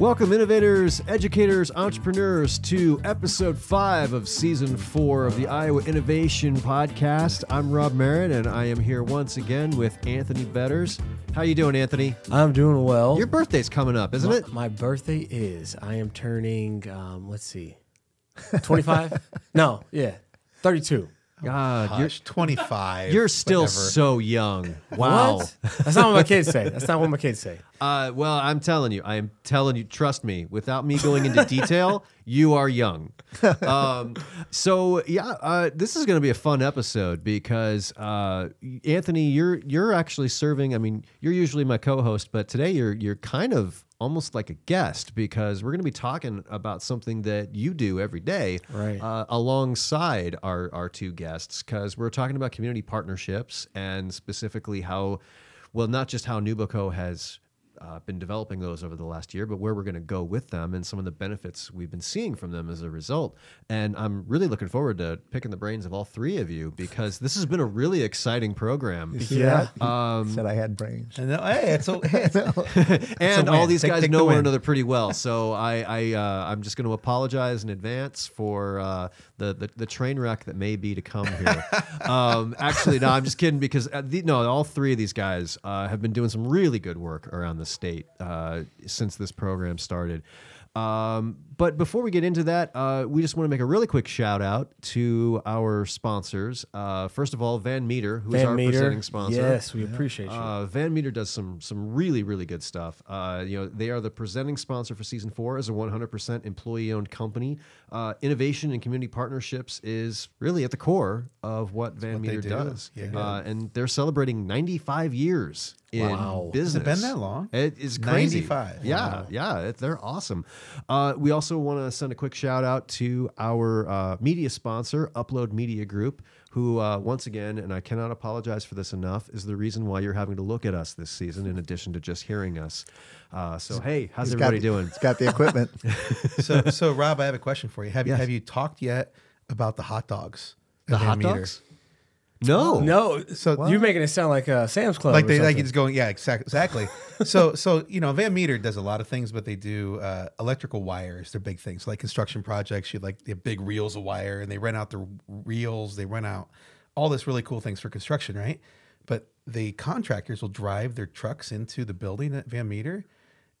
Welcome, innovators, educators, entrepreneurs, to episode five of season four of the Iowa Innovation Podcast. I'm Rob Merritt, and I am here once again with Anthony Betters. How you doing, Anthony? I'm doing well. Your birthday's coming up, isn't my, it? My birthday is. I am turning. Um, let's see, 25. no, yeah, 32. God, you're, 25. you're still whatever. so young. Wow. What? That's not what my kids say. That's not what my kids say. Uh, well, I'm telling you, I am telling you, trust me, without me going into detail, you are young. Um, so yeah, uh, this is going to be a fun episode because uh, Anthony, you're you're actually serving. I mean, you're usually my co-host, but today you're you're kind of almost like a guest because we're going to be talking about something that you do every day, Right. Uh, alongside our our two guests because we're talking about community partnerships and specifically how well, not just how NewBoCo has uh, been developing those over the last year, but where we're going to go with them and some of the benefits we've been seeing from them as a result. And I'm really looking forward to picking the brains of all three of you because this has been a really exciting program. Yeah. Um, said I had brains. And, uh, hey, it's, o- hey, it's and win. all these Take- guys take the know one another pretty well. So I, I uh, I'm just going to apologize in advance for uh, the, the the train wreck that may be to come here. um, actually, no, I'm just kidding because uh, the, no, all three of these guys uh, have been doing some really good work around the state uh, since this program started. Um, but before we get into that, uh, we just want to make a really quick shout out to our sponsors. Uh, first of all, Van Meter, who is Van our Meter. presenting sponsor. Yes, we appreciate you. Uh, Van Meter does some some really really good stuff. Uh, you know, they are the presenting sponsor for season four as a 100% employee owned company. Uh, innovation and community partnerships is really at the core of what Van what Meter do. does. Yeah. Uh, and they're celebrating 95 years in Wow. business. Has it been that long? It is crazy. 95. Yeah, yeah, it, they're awesome. Uh, we also want to send a quick shout out to our uh, media sponsor, Upload Media Group, who, uh, once again, and I cannot apologize for this enough, is the reason why you're having to look at us this season, in addition to just hearing us. Uh, so, hey, how's He's everybody got, doing? It's got the equipment. so, so, Rob, I have a question for you. Have you have you talked yet about the hot dogs? The hot Meter? dogs? No. no, So you're making it sound like a Sam's Club. like or they like something. it's going yeah exactly exactly so so you know van meter does a lot of things but they do uh, electrical wires they're big things like construction projects you like they have big reels of wire and they rent out the reels they rent out all this really cool things for construction right but the contractors will drive their trucks into the building at van meter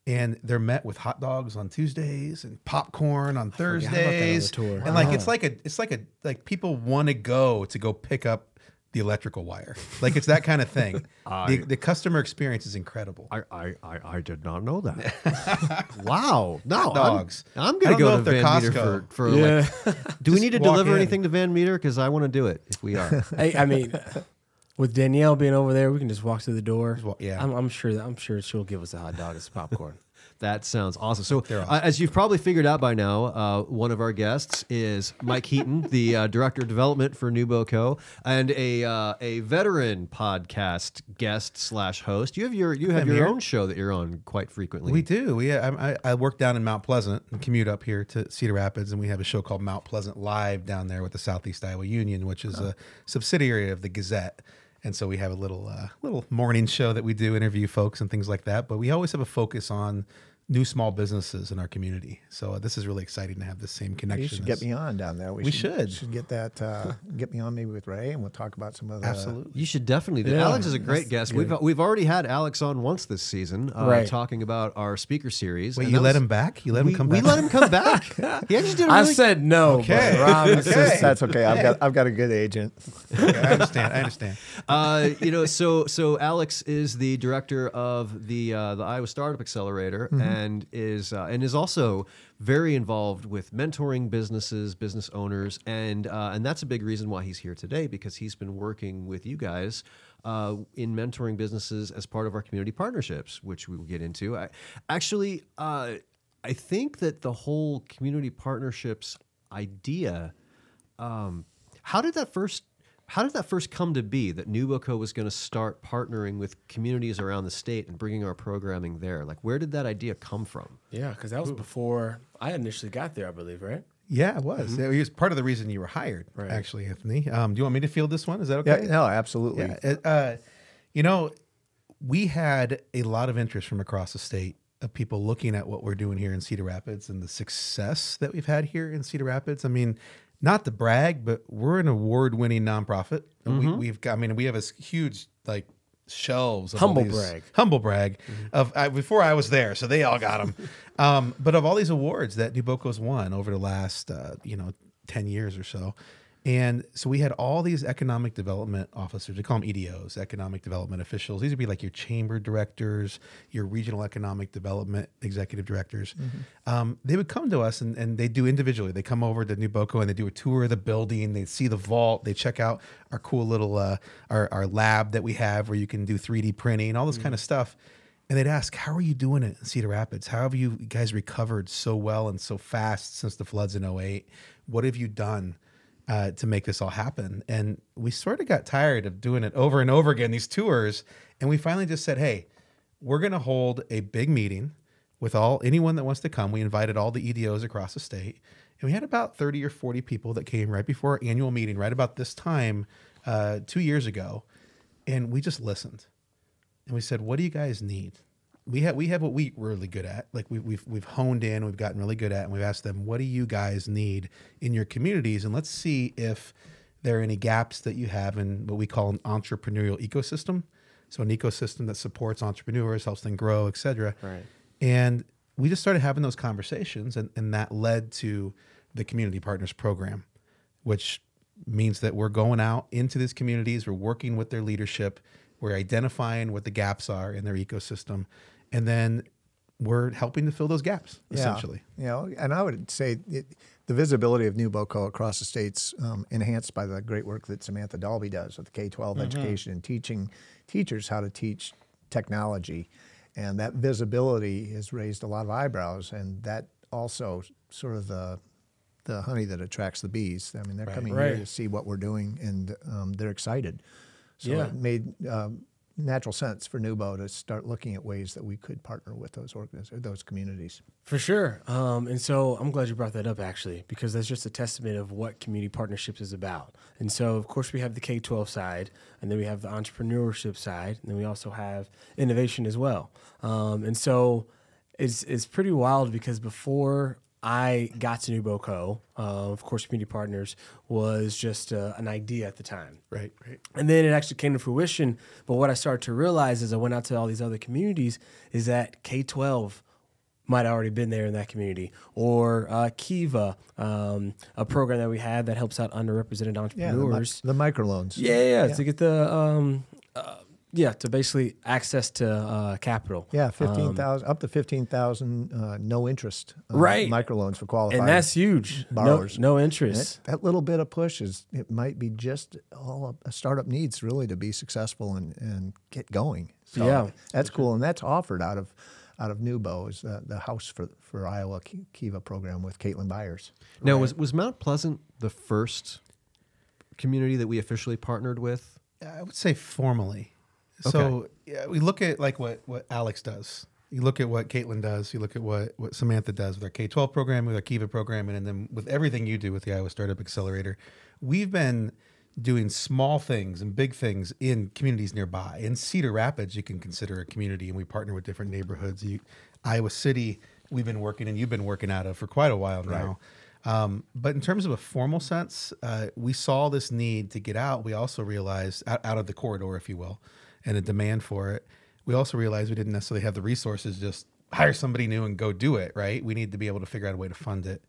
and they're met with hot dogs on Tuesdays and popcorn on forgot about that on the Thursdays. tour. And like it's like a it's like a like people want to go to go pick up the electrical wire. Like it's that kind of thing. the, the customer experience is incredible. I, I, I, I did not know that. wow. No. Hot dogs. I'm, I'm going to don't go know to if they're Van Meter for, Costco. for Yeah. like, do we need to deliver in. anything to Van Meter? Because I want to do it if we are. Hey, I mean, with Danielle being over there, we can just walk through the door. wa- yeah. I'm, I'm sure. that I'm sure she'll give us a hot dog and some popcorn. That sounds awesome. So, They're Uh, as you've probably figured out by now, uh, one of our guests is Mike Heaton, the uh, director of development for NewBoCo, and a uh, a veteran podcast guest slash host. You have your you have I'm your here. own show that you're on quite frequently. We do. We I, I, I work down in Mount Pleasant and commute up here to Cedar Rapids, and we have a show called Mount Pleasant Live down there with the Southeast Iowa Union, which is a subsidiary of the Gazette. And so we have a little uh, little morning show that we do, interview folks and things like that. But we always have a focus on new small businesses in our community. So uh, this is really exciting to have the same connection. You should get me on down there. We should. should get that. Uh, get me on maybe with Ray, and we'll talk about some of the. Absolutely. You should definitely do. Yeah, Alex is a great guest. We've we've already had Alex on once this season, uh, Right. talking about our speaker series. Wait, and you that let was- him back? You let we, him come we back? let him come back. he actually did. A I really said no. Okay. But Rob That's, says- that's okay. I've got I've got a good agent. Okay, I understand. I understand. uh, you know, so so Alex is the director of the uh, the Iowa Startup Accelerator, and is uh, and is also very involved with mentoring businesses, business owners, and uh, and that's a big reason why he's here today because he's been working with you guys. Uh, in mentoring businesses as part of our community partnerships, which we will get into. I, actually, uh, I think that the whole community partnerships idea um, how did that first how did that first come to be that Nuboco was going to start partnering with communities around the state and bringing our programming there? Like, where did that idea come from? Yeah, because that was before I initially got there, I believe, right? Yeah, it was. It was part of the reason you were hired, Right. actually, Anthony. Um, do you want me to field this one? Is that okay? Yeah, okay? no, absolutely. Yeah. it, uh, you know, we had a lot of interest from across the state of people looking at what we're doing here in Cedar Rapids and the success that we've had here in Cedar Rapids. I mean, not to brag, but we're an award-winning nonprofit. We, we've got, I mean, we have a huge like shelves. Of Humble these- brag. humble brag of I, before I was there, so they all got them. um, but of all these awards that NewBoCo's won over the last uh, you know ten years or so, and so we had all these economic development officers. We call them EDOs, economic development officials. These would be like your chamber directors, your regional economic development executive directors. Um, they would come to us and, and they do individually. They come over to NewBoCo and they do a tour of the building. They see the vault. They check out our cool little uh, our, our lab that we have where you can do 3D printing, all this kind of stuff. And they'd ask, "How are you doing it in Cedar Rapids? How have you guys recovered so well and so fast since the floods in 08? What have you done uh, to make this all happen?" And we sort of got tired of doing it over and over again these tours, and we finally just said, "Hey, we're going to hold a big meeting with all anyone that wants to come. We invited all the EDOs across the state, and we had about 30 or 40 people that came right before our annual meeting, right about this time uh, two years ago, and we just listened and we said, "What do you guys need?" We have we have what we we're really good at. Like we, we've we've honed in, we've gotten really good at, and we've asked them, "What do you guys need in your communities?" And let's see if there are any gaps that you have in what we call an entrepreneurial ecosystem. So an ecosystem that supports entrepreneurs, helps them grow, et cetera. Right. And we just started having those conversations, and, and that led to the Community Partners Program, which means that we're going out into these communities, we're working with their leadership, we're identifying what the gaps are in their ecosystem, and then we're helping to fill those gaps, essentially. You know, and I would say it, the visibility of NewBoCo across the states um, enhanced by the great work that Samantha Dalby does with K 12 Mm-hmm. education and teaching teachers how to teach technology. And that visibility has raised a lot of eyebrows, and that also sort of the the honey that attracts the bees. I mean, they're coming here to see what we're doing, and um, they're excited. So Yeah. it made um, natural sense for NewBo to start looking at ways that we could partner with those organiz- or those communities. For sure. Um, and so I'm glad you brought that up actually, because that's just a testament of what community partnerships is about. And so, of course, we have the K 12 side, and then we have the entrepreneurship side, and then we also have innovation as well. Um, and so it's, it's pretty wild because before I got to NewBoCo, uh, of course, community partners was just uh, an idea at the time. Right, right. And then it actually came to fruition. But what I started to realize as I went out to all these other communities is that K 12 might have already been there in that community, or uh, Kiva, um, a program that we have that helps out underrepresented Yeah, the, mi- entrepreneurs. the microloans. Yeah, yeah, to get the um, uh, yeah to basically access to uh, capital. Yeah, fifteen thousand up to fifteen thousand, uh, no interest, uh, Right. Microloans for qualified. and that's huge. No, borrowers. no that, interest. that little bit of push is it might be just all a startup needs really to be successful and, and get going. So Yeah. that's cool, and that's offered out of out of NewBo is the, the House for for Iowa Kiva program with Caitlin Byers. Now, was was Mount Pleasant the first community that we officially partnered with? I would say formally. So yeah, we look at like what what Alex does. You look at what Caitlin does. You look at what what Samantha does with our K twelve program, with our Kiva program, and then with everything you do with the Iowa Startup Accelerator. We've been doing small things and big things in communities nearby. In Cedar Rapids, you can consider a community, and we partner with different neighborhoods. You, Iowa City, we've been working and you've been working out of for quite a while now. Um, but in terms of a formal sense, uh, we saw this need to get out. We also realized out, out of the corridor, if you will, and a demand for it. We also realized we didn't necessarily have the resources just hire somebody new and go do it. Right? We need to be able to figure out a way to fund it.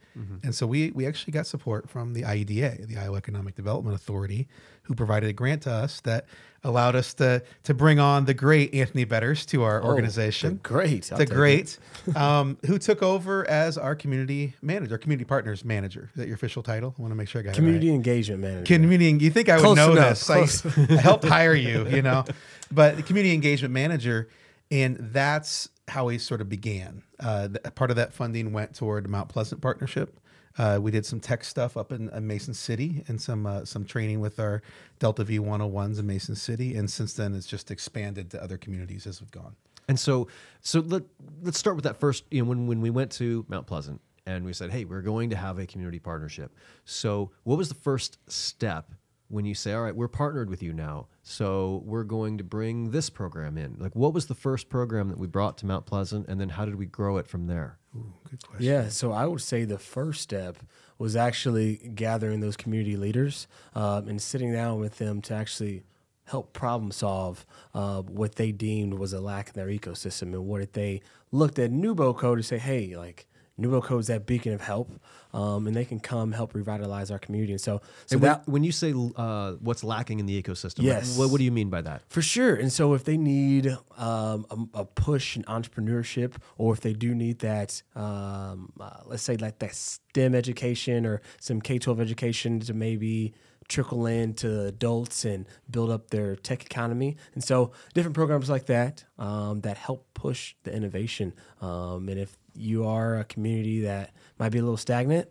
And so we we actually got support from the IEDA, the Iowa Economic Development Authority, who provided a grant to us that allowed us to to bring on the great Anthony Betters to our organization. great. The great, um, who took over as our community manager, our community partners manager. Is that your official title? I want to make sure I got Community it right. engagement manager. Community. You think I would Close know enough, this? I, I helped hire you, you know, but the community engagement manager, and that's how we sort of began. Uh, part of that funding went toward Mount Pleasant partnership. Uh, we did some tech stuff up in, uh Mason City and some uh, some training with our Delta V 101s in Mason City, and since then it's just expanded to other communities as we've gone. And so, so let let's start with that first. You know, when when we went to Mount Pleasant and we said, "Hey, we're going to have a community partnership." So, what was the first step when you say, "All right, we're partnered with you now"? So we're going to bring this program in. Like, what was the first program that we brought to Mount Pleasant, and then how did we grow it from there? Ooh, good question. Yeah, so I would say the first step was actually gathering those community leaders um, and sitting down with them to actually help problem solve uh, what they deemed was a lack in their ecosystem and what if they looked at NewBoCo to say, hey, like NewBoCo is that beacon of help, um, and they can come help revitalize our community. And so, so And when, that when you say uh, what's lacking in the ecosystem, Yes. what, what do you mean by that? For sure. And so if they need um, a, a push in entrepreneurship, or if they do need that, um, uh, let's say like that STEM education or some K 12 education to maybe trickle in to adults and build up their tech economy. And so different programs like that um, that help push the innovation. Um, and if you are a community that might be a little stagnant,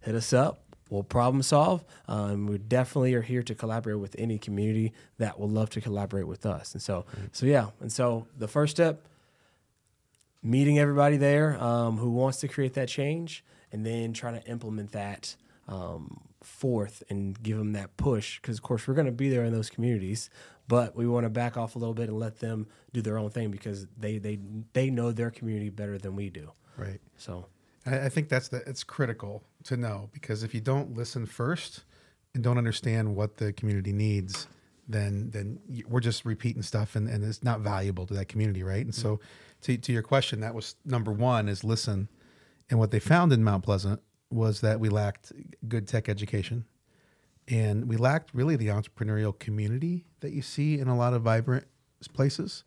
hit us up. We'll problem solve. Um, we definitely are here to collaborate with any community that will love to collaborate with us. And so, so yeah. And so the first step, meeting everybody there um, who wants to create that change, and then trying to implement that um, forth and give them that push. Because of course we're going to be there in those communities, but we want to back off a little bit and let them do their own thing because they they they know their community better than we do. Right. So. I, I think that's the it's critical to know because if you don't listen first and don't understand what the community needs, then then we're just repeating stuff and, and it's not valuable to that community, right? And so, mm-hmm. to to your question, that was number one is listen, and what they found in Mount Pleasant was that we lacked good tech education, and we lacked really the entrepreneurial community that you see in a lot of vibrant places,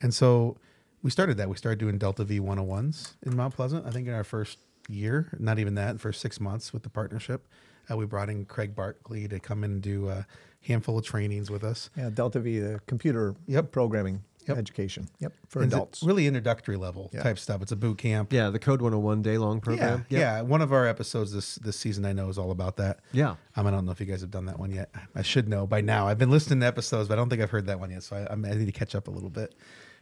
and so we started that. We started doing Delta V 101s in Mount Pleasant. I think in our first year, not even that, first six months with the partnership, uh, we brought in Craig Barkley to come in and do a handful of trainings with us. Yeah, Delta V, the computer Yep. programming Yep. education. Yep, for And adults. really introductory level Yeah. type stuff. It's a boot camp. Yeah, the Code 101 day long program. Yeah, yeah. One of our episodes this this season I know is all about that. Yeah. Um, I don't know if you guys have done that one yet. I should know by now. I've been listening to episodes, but I don't think I've heard that one yet. So I, I'm- I need to catch up a little bit.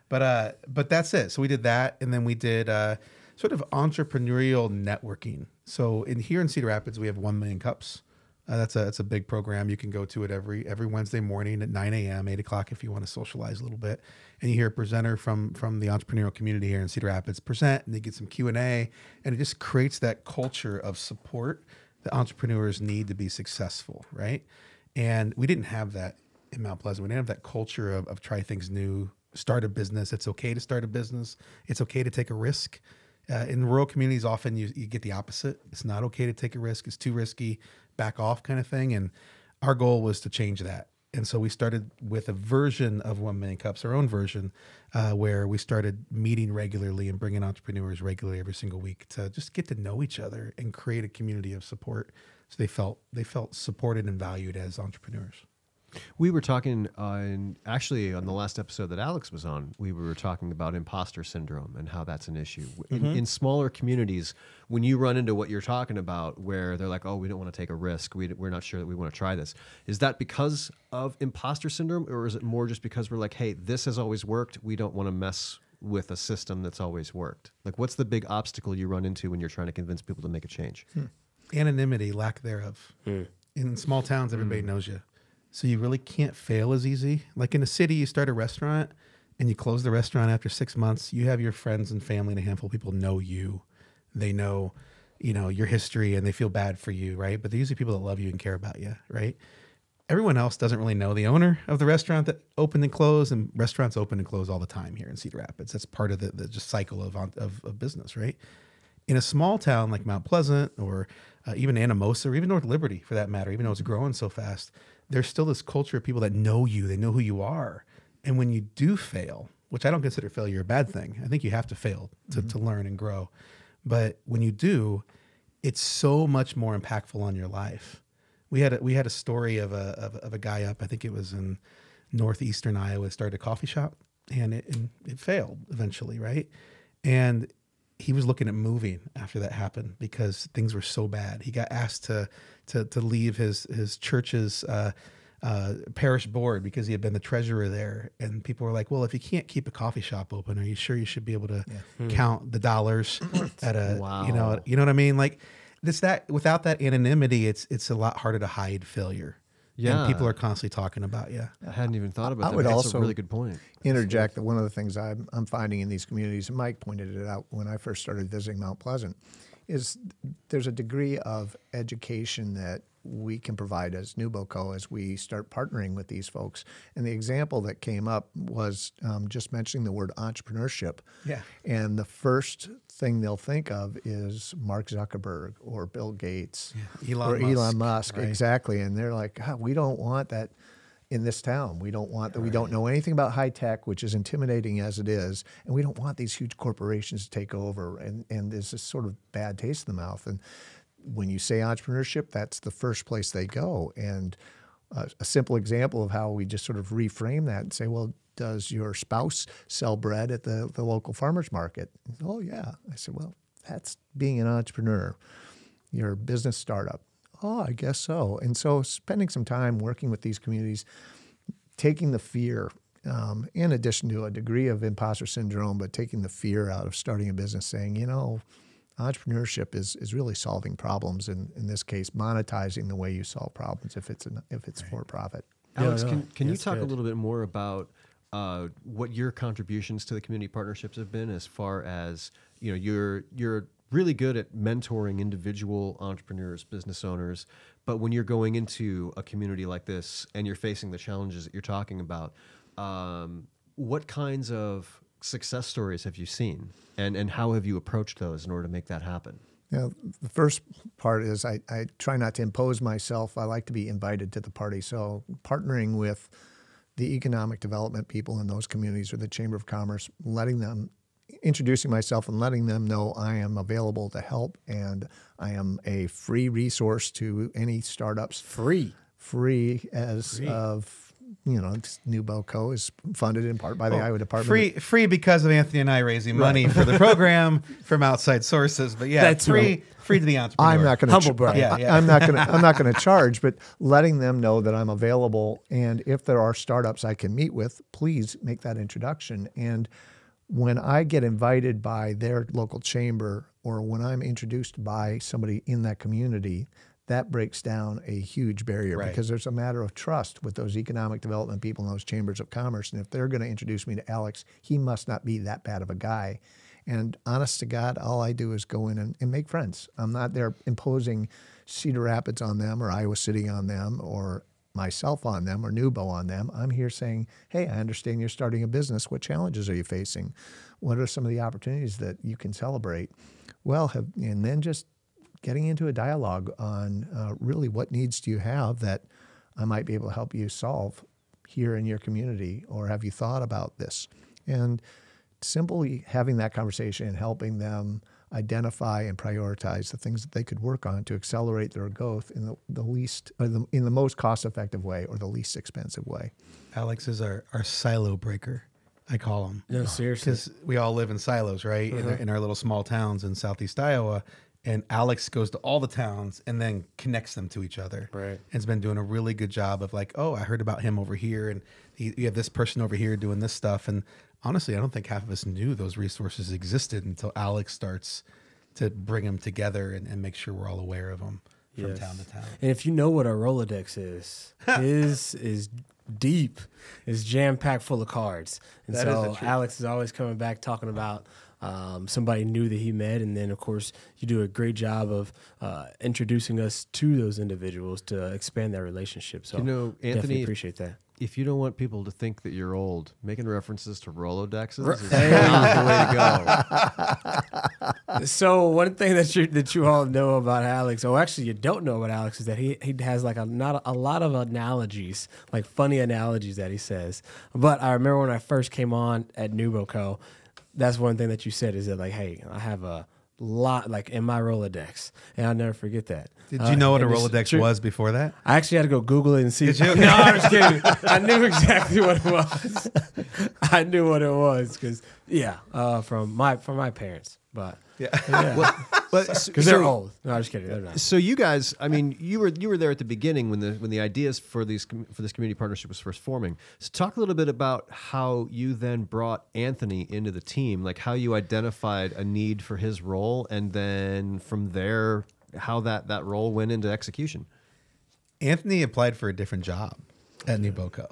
But uh, but that's it. So we did that, and then we did uh, sort of entrepreneurial networking. So in here in Cedar Rapids, we have one million cups. Uh, that's a that's a big program. You can go to it every every Wednesday morning at 9 a.m., 8 o'clock if you want to socialize a little bit. And you hear a presenter from from the entrepreneurial community here in Cedar Rapids present, and they get some Q and A, and it just creates that culture of support that entrepreneurs need to be successful, right? And we didn't have that in Mount Pleasant. We didn't have that culture of, of try things new, start a business. It's okay to start a business. It's okay to take a risk. Uh, in rural communities, often you, you get the opposite. It's not okay to take a risk. It's too risky, back off kind of thing. And our goal was to change that. And so we started with a version of One Million Cups, our own version, uh, where we started meeting regularly and bringing entrepreneurs regularly every single week to just get to know each other and create a community of support. So they felt they felt supported and valued as entrepreneurs. We were talking, uh, in, actually, on the last episode that Alex was on, we were talking about imposter syndrome and how that's an issue. In, in mm-hmm. smaller communities, when you run into what you're talking about, where they're like, oh, we don't want to take a risk, we, we're not sure that we want to try this, is that because of imposter syndrome, or is it more just because we're like, hey, this has always worked, we don't want to mess with a system that's always worked? Like, what's the big obstacle you run into when you're trying to convince people to make a change? Hmm. anonymity, lack thereof. Hmm. In small towns, everybody hmm. knows you. So you really can't fail as easy. Like in a city, you start a restaurant and you close the restaurant after six months. You have your friends and family and a handful of people know you. They know, you know, your history and they feel bad for you, right? But they're usually people that love you and care about you, right? Everyone else doesn't really know the owner of the restaurant that opened and closed, and restaurants open and close all the time here in Cedar Rapids. That's part of the, the just cycle of, of, of business, right? in a small town like Mount Pleasant or uh, even Anamosa or even North Liberty for that matter, even though it's growing so fast, there's still this culture of people that know you, they know who you are. And when you do fail, which I don't consider failure a bad thing, I think you have to fail to, mm-hmm. to learn and grow. But when you do, it's so much more impactful on your life. We had a, we had a story of a, of, a- of a guy up, I think it was in northeastern Iowa, started a coffee shop and it, and it failed eventually, right? And he was looking at moving after that happened because things were so bad. He got asked to to to leave his his church's uh, uh, parish board because he had been the treasurer there, and people were like, "Well, if you can't keep a coffee shop open, are you sure you should be able to count the dollars at a you know you know what I mean? Like this that without that anonymity, it's it's a lot harder to hide failure. Yeah. and people are constantly talking about. Yeah, I hadn't even thought about I that. would but That's also a really good point. interject that one of the things I'm, I'm finding in these communities, and Mike pointed it out when I first started visiting Mount Pleasant, is there's a degree of education that we can provide as NewBoCo as we start partnering with these folks. And the example that came up was um, just mentioning the word entrepreneurship. Yeah. And the first thing they'll think of is Mark Zuckerberg or Bill Gates Yeah. Elon or Musk, Elon Musk. right. Exactly. And they're like, "God, we don't want that in this town. We don't want that. We don't know anything about high tech, which is intimidating as it is, and we don't want these huge corporations to take over. And and there's this sort of bad taste in the mouth. And when you say entrepreneurship, that's the first place they go. And a, a simple example of how we just sort of reframe that and say, well, does your spouse sell bread at the, the local farmers market? Oh yeah. I said, well, that's being an entrepreneur. Your business startup. Oh, I guess so. And so spending some time working with these communities, taking the fear, um, in addition to a degree of imposter syndrome, but taking the fear out of starting a business, saying, you know, entrepreneurship is, is really solving problems, and in this case, monetizing the way you solve problems if it's an, if it's for profit. Yeah, Alex, no, can, can you that's talk a little bit more about uh, what your contributions to the community partnerships have been as far as you know you're you're really good at mentoring individual entrepreneurs business owners but when you're going into a community like this and you're facing the challenges that you're talking about um, what kinds of success stories have you seen and and how have you approached those in order to make that happen know, the first part is I, I try not to impose myself. I like to be invited to the party. So partnering with the economic development people in those communities or the Chamber of Commerce, letting them, introducing myself and letting them know I am available to help and I am a free resource to any startups. Free. Free as of, you know, NewBoCo. is funded in part by the oh, Iowa Department. of- free free because of Anthony and I raising money for the program from outside sources. But yeah, That's free right. free to the entrepreneur. I'm not going Humble to. brag. Yeah, yeah. I'm not going to. I'm not going to charge, but letting them know that I'm available, and if there are startups I can meet with, please make that introduction. And when I get invited by their local chamber, or when I'm introduced by somebody in that community, that breaks down a huge barrier Right. because there's a matter of trust with those economic development people in those chambers of commerce. And if they're going to introduce me to Alex, he must not be that bad of a guy. And honest to God, all I do is go in and, and make friends. I'm not there imposing Cedar Rapids on them or Iowa City on them or myself on them or NewBo on them. I'm here saying, hey, I understand you're starting a business. What challenges are you facing? What are some of the opportunities that you can celebrate? Well, have, and then just getting into a dialogue on uh, really what needs do you have that I might be able to help you solve here in your community, or have you thought about this? And simply having that conversation and helping them identify and prioritize the things that they could work on to accelerate their growth in the, the least, or the, in the most cost-effective way, or the least expensive way. Alex is our, our silo breaker. I call him. No, seriously. Because we all live in silos, right? In, our, in our little small towns in southeast Iowa. And Alex goes to all the towns and then connects them to each other. Right. And has been doing a really good job of like, oh, I heard about him over here, and he, you have this person over here doing this stuff. And honestly, I don't think half of us knew those resources existed until Alex starts to bring them together and, and make sure we're all aware of them from Yes. town to town. And if you know what a Rolodex is, his is deep, is jam packed full of cards. And That is so truth. Alex is always coming back talking about um, somebody new that he met, and then of course you do a great job of uh, introducing us to those individuals to expand that relationship. So You know, definitely Anthony- appreciate that. if you don't want people to think that you're old, making references to Rolodexes Ro- is not the way to go. So one thing that you that you all know about Alex, or actually you don't know about Alex, is that he he has like a not a, lot of analogies, like funny analogies that he says. But I remember when I first came on at NewBoCo, that's one thing that you said is that like, hey, I have a lot like in my Rolodex, and I'll never forget that. Did Uh, you know what a Rolodex true. was before that? I actually had to go Google it and see. Did you? no, I'm just kidding. I knew exactly what it was. I knew what it was because yeah, uh, from my from my parents, but Yeah. yeah. But Because they're old. No, I'm just kidding. They're not. So you guys, I mean, you were you were there at the beginning when the when the ideas for these for this community partnership was first forming. So talk a little bit about how you then brought Anthony into the team, like how you identified a need for his role, and then from there, how that that role went into execution. Anthony applied for a different job at NewBoCo.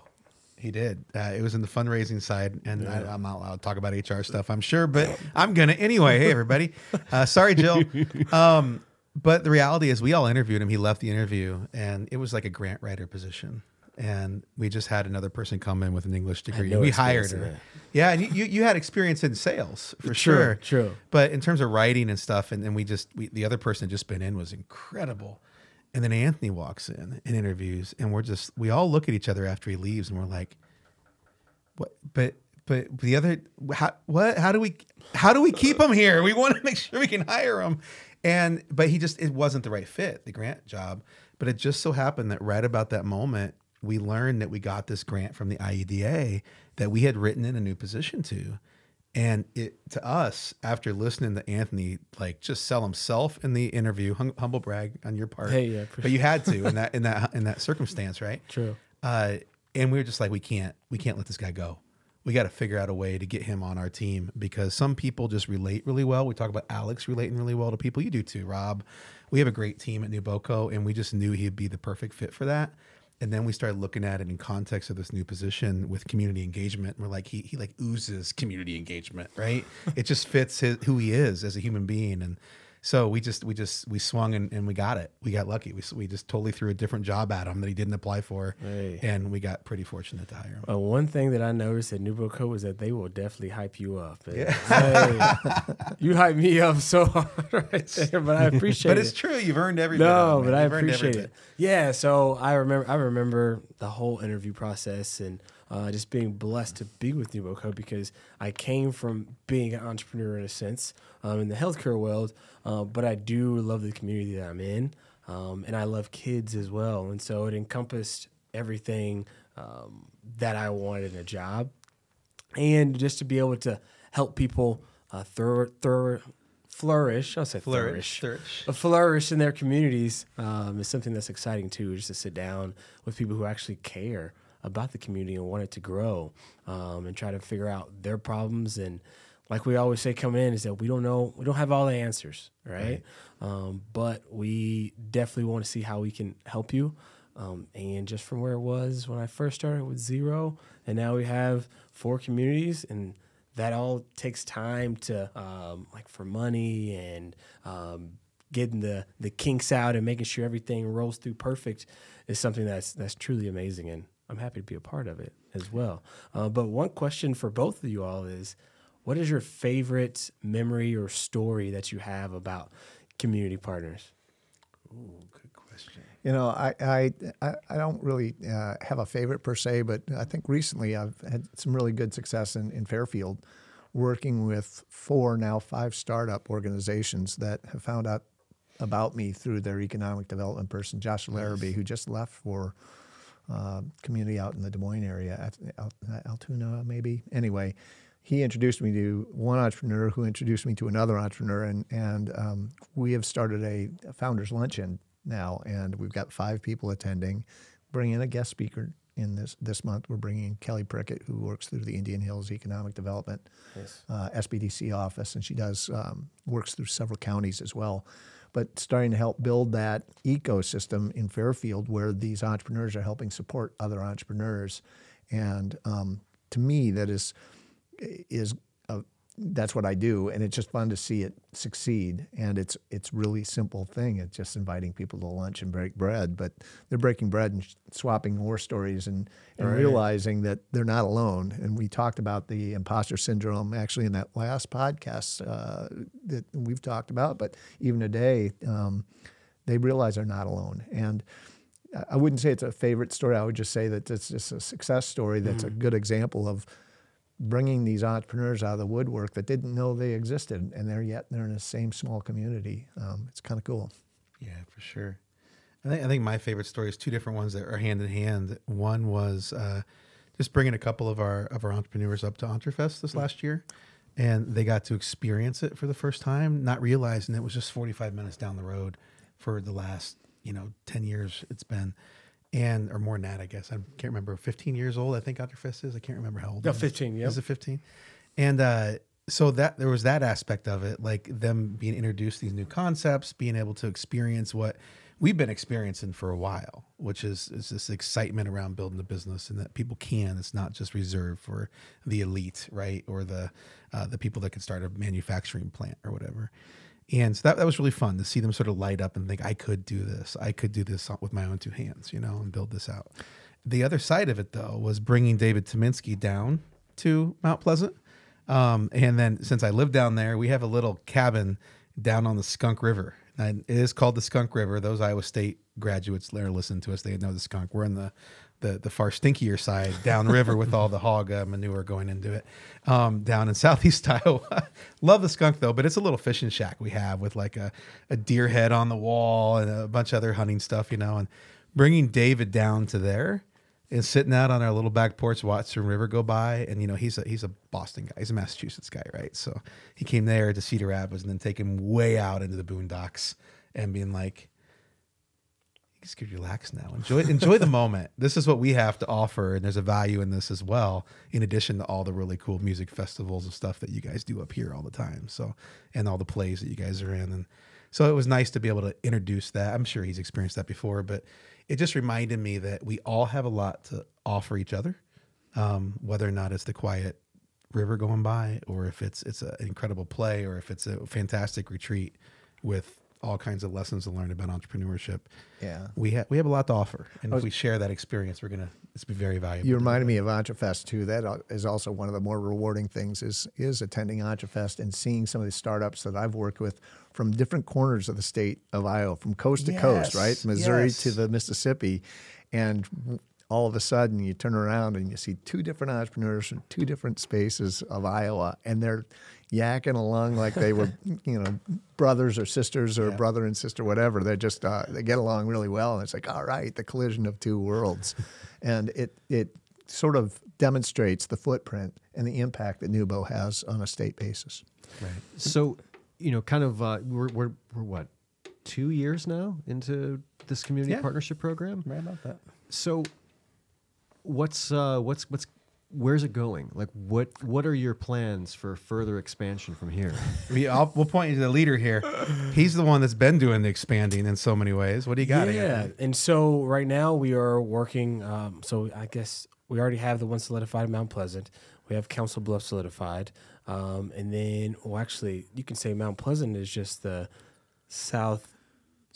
He did. Uh, it was in the fundraising side, and I, I'm not allowed to talk about HR stuff, I'm sure, but I'm gonna anyway. Hey, everybody. Uh, sorry, Jill. Um, but the reality is, we all interviewed him. He left the interview, and it was like a grant writer position. And we just had another person come in with an English degree. no we hired her. Yeah, and you, you, you had experience in sales for True, sure. true. But in terms of writing and stuff, and then we just we, the other person had just been in was incredible. And then Anthony walks in and interviews, and we're just we all look at each other after he leaves, and we're like, "What?" But but the other how what how do we how do we keep him here? We want to make sure we can hire him. And but he just it wasn't the right fit, the grant job. But it just so happened that right about that moment, we learned that we got this grant from the IEDA that we had written in a new position to. And it to us, after listening to Anthony like just sell himself in the interview, hum, humble brag on your part. Hey, yeah, but you had to in that in that in that circumstance, right? True. Uh, and we were just like, we can't, we can't let this guy go. We got to figure out a way to get him on our team because some people just relate really well. We talk about Alex relating really well to people. You do too, Rob. We have a great team at NewBoCo, and we just knew he'd be the perfect fit for that. And then we started looking at it in context of this new position with community engagement. And we're like, he, he like oozes community engagement, right? it just fits his, who he is as a human being. And so we just, we just, we swung and, and we got it. We got lucky. We, we just totally threw a different job at him that he didn't apply for. Hey. And we got pretty fortunate to hire him. Uh, one thing that I noticed at NewBoCo is that they will definitely hype you up. And, hey, you hype me up so hard right there, but I appreciate it. But it. it's true. You've earned everything. No, it, but. I appreciate it. Yeah, so I remember I remember the whole interview process and uh, just being blessed to be with NewBoCo because I came from being an entrepreneur in a sense um, in the healthcare world, uh, but I do love the community that I'm in, um, and I love kids as well, and so it encompassed everything um, that I wanted in a job and just to be able to help people uh, flourish. I'll say Flourish, flourish, flourish. Uh, flourish in their communities um, is something that's exciting too. Just to sit down with people who actually care about the community and want it to grow, um, and try to figure out their problems. And like we always say, come in is that we don't know, we don't have all the answers, right? Um, but we definitely want to see how we can help you. Um, and just from where it was when I first started with zero, and now we have four communities, and that all takes time to um, like for money and um, getting the the kinks out and making sure everything rolls through perfect is something that's that's truly amazing, and I'm happy to be a part of it as well. Uh, but one question for both of you all is, what is your favorite memory or story that you have about community partners? Ooh, Good question. You know, I I, I, I don't really uh, have a favorite per se, but I think recently I've had some really good success in, in Fairfield, working with four now five startup organizations that have found out about me through their economic development person, Josh Larrabee, who just left for uh, community out in the Des Moines area, Al- Altoona maybe. Anyway, he introduced me to one entrepreneur who introduced me to another entrepreneur, and and um, we have started a, founders luncheon now, and we've got five people attending. Bring in a guest speaker in this this month. We're bringing Kelly Prickett, who works through the Indian Hills Economic Development uh, SBDC office, and she does um, works through several counties as well. But starting to help build that ecosystem in Fairfield, where these entrepreneurs are helping support other entrepreneurs, and um, to me, that is is that's what I do, and it's just fun to see it succeed. And it's it's really simple thing. It's just inviting people to lunch and break bread, but they're breaking bread and swapping war stories and, and realizing that they're not alone. And we talked about the imposter syndrome actually in that last podcast uh, that we've talked about, but even today, um, they realize they're not alone. And I- I wouldn't say it's a favorite story. I would just say that it's just a success story that's a good example of bringing these entrepreneurs out of the woodwork that didn't know they existed, and they're yet they're in the same small community. Um, it's kind of cool. Yeah, for sure. I think I think my favorite story is two different ones that are hand in hand. One was uh, just bringing a couple of our of our entrepreneurs up to Entrefest this last year, and they got to experience it for the first time, not realizing it was just forty five minutes down the road for the last you know ten years it's been, and or more than that, I guess I can't remember. Fifteen years old, I think Entrefest is. I can't remember how old. No, it is. 15, yep. Is it fifteen? And uh, so that there was that aspect of it, like them being introduced to these new concepts, being able to experience what we've been experiencing for a while, which is, is this excitement around building a business and that people can. It's not just reserved for the elite, right, or the uh, the people that can start a manufacturing plant or whatever. And so that, that was really fun to see them sort of light up and think, I could do this. I could do this with my own two hands, you know, and build this out. The other side of it, though, was bringing David Tominski down to Mount Pleasant. Um, and then since I live down there, we have a little cabin down on the Skunk River. And it is called the Skunk River. Those Iowa State graduates there are listening to us, they know the skunk. We're in the the, the far stinkier side downriver with all the hog uh, manure going into it um, down in southeast Iowa. Love the skunk though, but it's a little fishing shack we have with like a, a deer head on the wall and a bunch of other hunting stuff, you know. And bringing David down to there and sitting out on our little back porch, watching river go by. And you know, he's a he's a Boston guy, he's a Massachusetts guy, right? So he came there to Cedar Rapids and then take him way out into the boondocks and being like, just could relax now. Enjoy enjoy the moment. This is what we have to offer, and there's a value in this as well. In addition to all the really cool music festivals and stuff that you guys do up here all the time. So, and all the plays that you guys are in, and so it was nice to be able to introduce that. I'm sure he's experienced that before, but it just reminded me that we all have a lot to offer each other, um, whether or not it's the quiet river going by, or if it's it's an incredible play, or if it's a fantastic retreat with all kinds of lessons to learn about entrepreneurship. Yeah. We have we have a lot to offer, and if oh, we share that experience, we're gonna it's be very valuable. You reminded me of EntreFest too. That uh, is also one of the more rewarding things is is attending EntreFest and seeing some of the startups that I've worked with from different corners of the state of Iowa, from coast to coast, right, Missouri yes. to the Mississippi, and all of a sudden you turn around and you see two different entrepreneurs from two different spaces of Iowa, and they're yakking along like they were, you know, brothers or sisters or brother and sister, whatever. They're just uh, they get along really well, and it's like, all right, the collision of two worlds, and it it sort of demonstrates the footprint and the impact that NewBo has on a state basis. Right. So, you know, kind of, uh, we're, we're, we're what, two years now into this community Yeah. partnership program? right about that. So, what's, uh, what's, what's, where's it going? Like, what, what are your plans for further expansion from here? We I'll, we'll point you to the leader here. He's the one that's been doing the expanding in so many ways. What do you got? yeah, Anthony? and so right now we are working. Um, so I guess we already have the one solidified in Mount Pleasant. We have Council Bluff solidified, um, and then well, actually, you can say Mount Pleasant is just the south.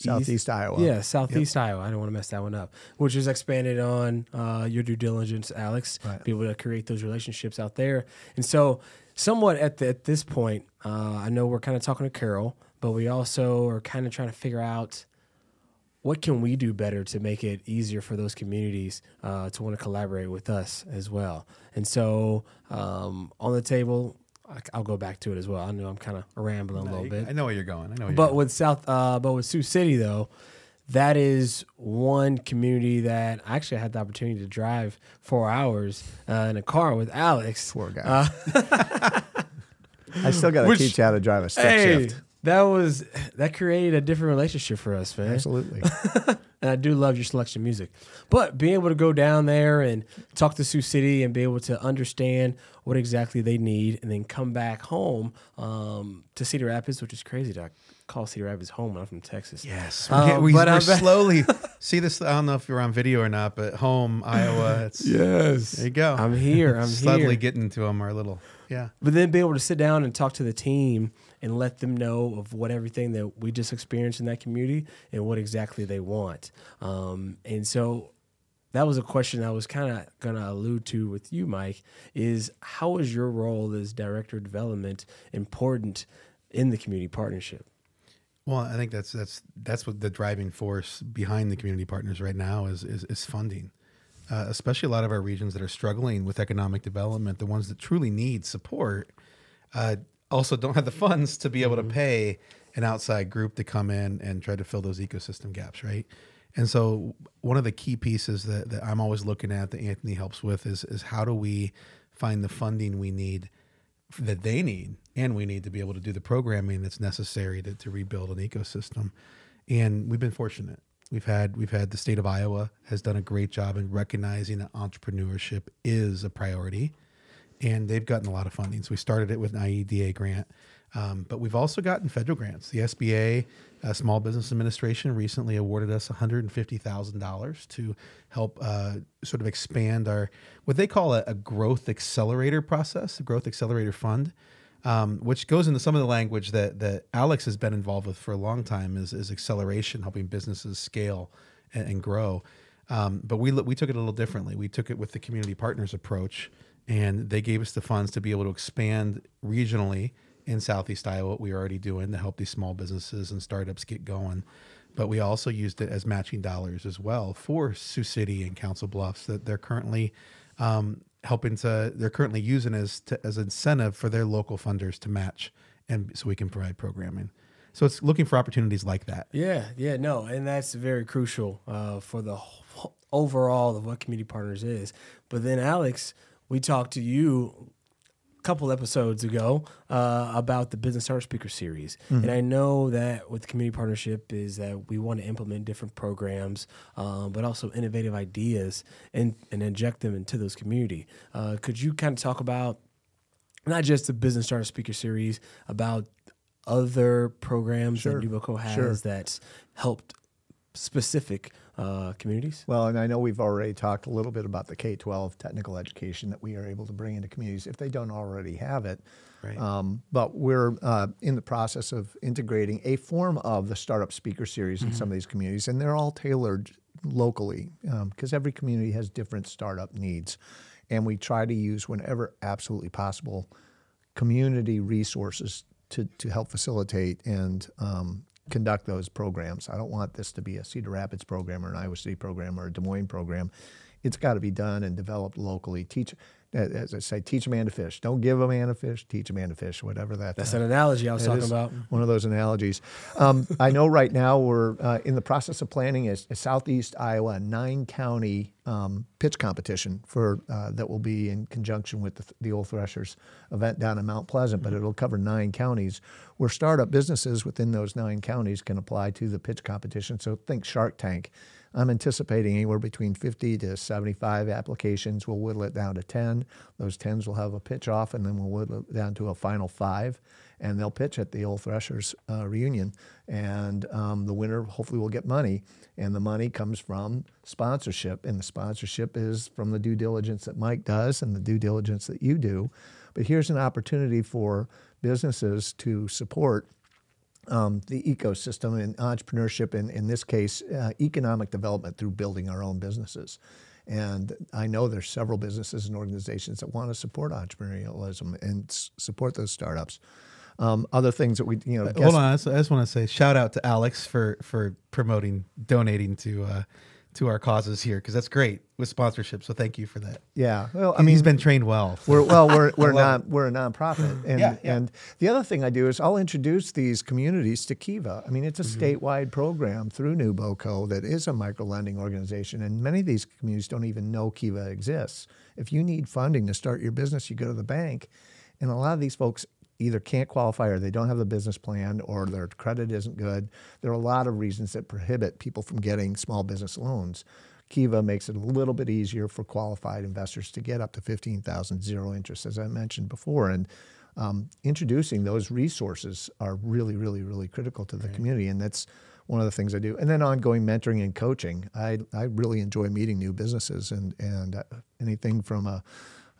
Southeast Iowa. Yeah, Southeast Iowa. I don't want to mess that one up. Which is expanded on uh, your due diligence, Alex. Right. Be able to create those relationships out there. And so, somewhat at the, at this point, uh, I know we're kind of talking to Carroll, but we also are kind of trying to figure out what can we do better to make it easier for those communities uh, to want to collaborate with us as well. And so, um, on the table, I'll go back to it as well. I know I'm kind of rambling a little bit. I know where you're going. I know. Where you're But with South, uh, but with Sioux City though, that is one community that I actually had the opportunity to drive four hours uh, in a car with Alex. Poor guy. I still got to teach you how to drive a stick Hey, shift. That was that created a different relationship for us, man. Absolutely. And I do love your selection of music. But being able to go down there and talk to Sioux City and be able to understand what exactly they need and then come back home um, to Cedar Rapids, which is crazy to call Cedar Rapids home. When I'm from Texas. Yes, we're, get- we, but I'm slowly see this. I don't know if you're on video or not, but home Iowa. It's Yes. there you go. I'm here. I'm slowly here. getting to them. Our little yeah. But then be able to sit down and talk to the team and let them know of what everything that we just experienced in that community and what exactly they want. Um, and so that was a question I was kind of going to allude to with you, Mike, is how is your role as director of development important in the community partnership? Well, I think that's that's that's what the driving force behind the community partners right now is is, is funding, uh, especially a lot of our regions that are struggling with economic development. The ones that truly need support uh, also don't have the funds to be able to mm-hmm. pay an outside group to come in and try to fill those ecosystem gaps, right? And so, one of the key pieces that, that I'm always looking at that Anthony helps with is is how do we find the funding we need that they need and we need to be able to do the programming that's necessary to, to rebuild an ecosystem. And we've been fortunate. We've had we've had the state of iowa has done a great job in recognizing that entrepreneurship is a priority and they've gotten a lot of funding. So we started it with an IEDA grant, um, but we've also gotten federal grants. The SBA, uh, Small Business Administration, recently awarded us one hundred and fifty thousand dollars to help uh, sort of expand our what they call a, a growth accelerator process, a growth accelerator fund. Um, which goes into some of the language that that Alex has been involved with for a long time is, is acceleration, helping businesses scale and, and grow. Um, but we we took it a little differently. We took it with the community partners approach, and they gave us the funds to be able to expand regionally in Southeast Iowa. What we were already doing to help these small businesses and startups get going. But we also used it as matching dollars as well for Sioux City and Council Bluffs that they're currently um, helping to. They're currently using as to, as incentive for their local funders to match, and so we can provide programming. So it's looking for opportunities like that. Yeah, yeah, no, and that's very crucial uh, for the overall of what community partners is. But then, Alex, we talked to you a couple episodes ago uh, about the business starter speaker series, and I know that with community partnership is that we want to implement different programs, um, but also innovative ideas and and inject them into those community. Uh, could you kind of talk about not just the business starter speaker series about other programs Sure, that NewBoCo has sure. that's helped specific uh, communities? Well, and I know we've already talked a little bit about the K 12 technical education that we are able to bring into communities if they don't already have it. Right. Um, but we're uh, in the process of integrating a form of the Startup Speaker Series in some of these communities, and they're all tailored locally because every community has different startup needs. And we try to use, whenever absolutely possible, community resources to, to help facilitate and um, conduct those programs. I don't want this to be a Cedar Rapids program or an Iowa City program or a Des Moines program. It's got to be done and developed locally. Teach, as I say, teach a man to fish. Don't give a man a fish. Teach a man to fish. Whatever that. That's uh, an analogy I was talking about. One of those analogies. Um, I know right now we're uh, in the process of planning a, a Southeast Iowa nine county um, pitch competition for uh, that will be in conjunction with the, the Old Threshers event down in Mount Pleasant, but it'll cover nine counties where startup businesses within those nine counties can apply to the pitch competition. So think Shark Tank. I'm anticipating anywhere between 50 to 75 applications. We'll whittle it down to 10. Those 10s will have a pitch off, and then we'll whittle it down to a final five. And they'll pitch at the Old Threshers uh, reunion. And um, the winner hopefully will get money. And the money comes from sponsorship. And the sponsorship is from the due diligence that Mike does and the due diligence that you do. But here's an opportunity for businesses to support um, the ecosystem and entrepreneurship, and in this case, uh, economic development through building our own businesses. And I know there's several businesses and organizations that want to support entrepreneurialism and s- support those startups. Um, other things that we, you know, Uh, Hold on, I just, I just want to say shout out to Alex for for promoting, donating to uh, to our causes here because that's great with sponsorship. So thank you for that. Yeah, well, I mean, he's been trained well. We're well, we're we're not we're a nonprofit, and Yeah, yeah. and the other thing I do is I'll introduce these communities to Kiva. I mean, it's a mm-hmm. statewide program through NewBoCo that is a micro lending organization, and many of these communities don't even know Kiva exists. If you need funding to start your business, you go to the bank, and a lot of these folks either can't qualify or they don't have the business plan or their credit isn't good. There are a lot of reasons that prohibit people from getting small business loans. Kiva makes it a little bit easier for qualified investors to get up to 15,000 zero interest, as I mentioned before. And um, introducing those resources are really, really, really critical to the community. And that's one of the things I do. And then ongoing mentoring and coaching. I, I really enjoy meeting new businesses and, and uh, anything from a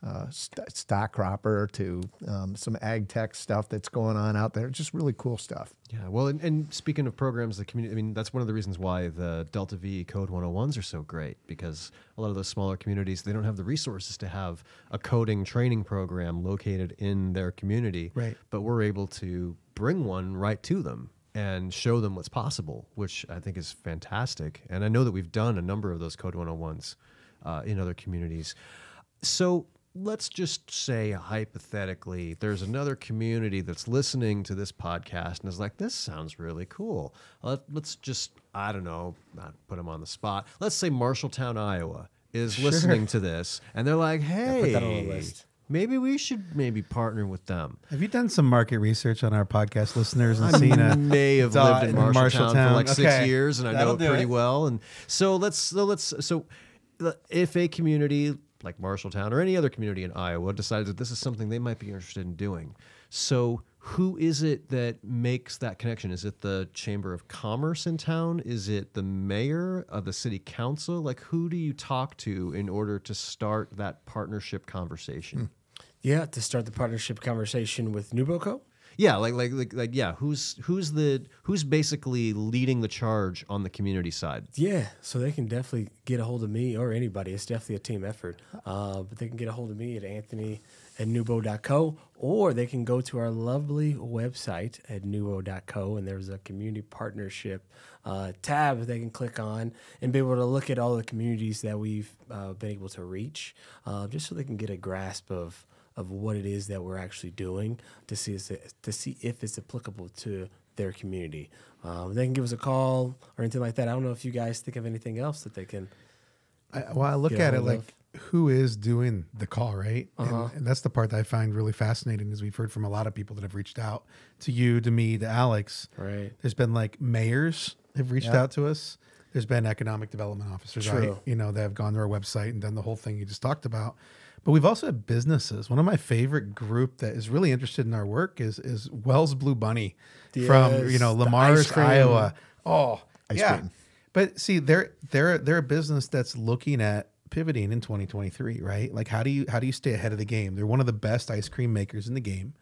uh, st- stock cropper to um, some ag tech stuff that's going on out there. Just really cool stuff. Yeah, well, and, and speaking of programs, the community, I mean, that's one of the reasons why the Delta V Code 101s are so great because a lot of those smaller communities, they don't have the resources to have a coding training program located in their community. Right. But we're able to bring one right to them and show them what's possible, which I think is fantastic. And I know that we've done a number of those Code 101s uh, in other communities. So let's just say hypothetically there's another community that's listening to this podcast and is like this sounds really cool Let, let's just i don't know not put them on the spot let's say marshalltown iowa is listening to this and they're like hey put that on the list. maybe we should maybe partner with them Have you done some market research on our podcast listeners and I seen a may have lived in in Marshalltown, for Marshalltown? like six years, and I That'll know it pretty it. well. And so let's so let's so if a community like Marshalltown or any other community in Iowa decides that this is something they might be interested in doing. So who is it that makes that connection? Is it the Chamber of Commerce in town? Is it the mayor of the city council? Like who do you talk to in order to start that partnership conversation? Hmm. Yeah, to start the partnership conversation with NewBoCo. Yeah, like, like like like yeah, who's who's the who's basically leading the charge on the community side? Yeah, so they can definitely get a hold of me or anybody. It's definitely a team effort. Uh, but they can get a hold of me at Anthony at nubo.co or they can go to our lovely website at nubo.co and there's a community partnership uh, tab that they can click on and be able to look at all the communities that we've uh, been able to reach uh, just so they can get a grasp of of what it is that we're actually doing to see if it, to see if it's applicable to their community. Um, they can give us a call or anything like that. I don't know if you guys think of anything else that they can. I, well, I look at it like who is doing the call, right? Uh-huh. And, and that's the part that I find really fascinating. Is we've heard from a lot of people that have reached out to you, to me, to Alex. Right. There's been like mayors have reached Yeah. out to us. There's been economic development officers, right? True. You know, that have gone to our website and done the whole thing you just talked about. But we've also had businesses. One of my favorite group that is really interested in our work is is Wells Blue Bunny from you know Le Mars. Iowa. Oh, Ice yeah. cream. But see, they're they're they're a business that's looking at pivoting in 2023, right? Like how do you how do you stay ahead of the game? They're one of the best ice cream makers in the game,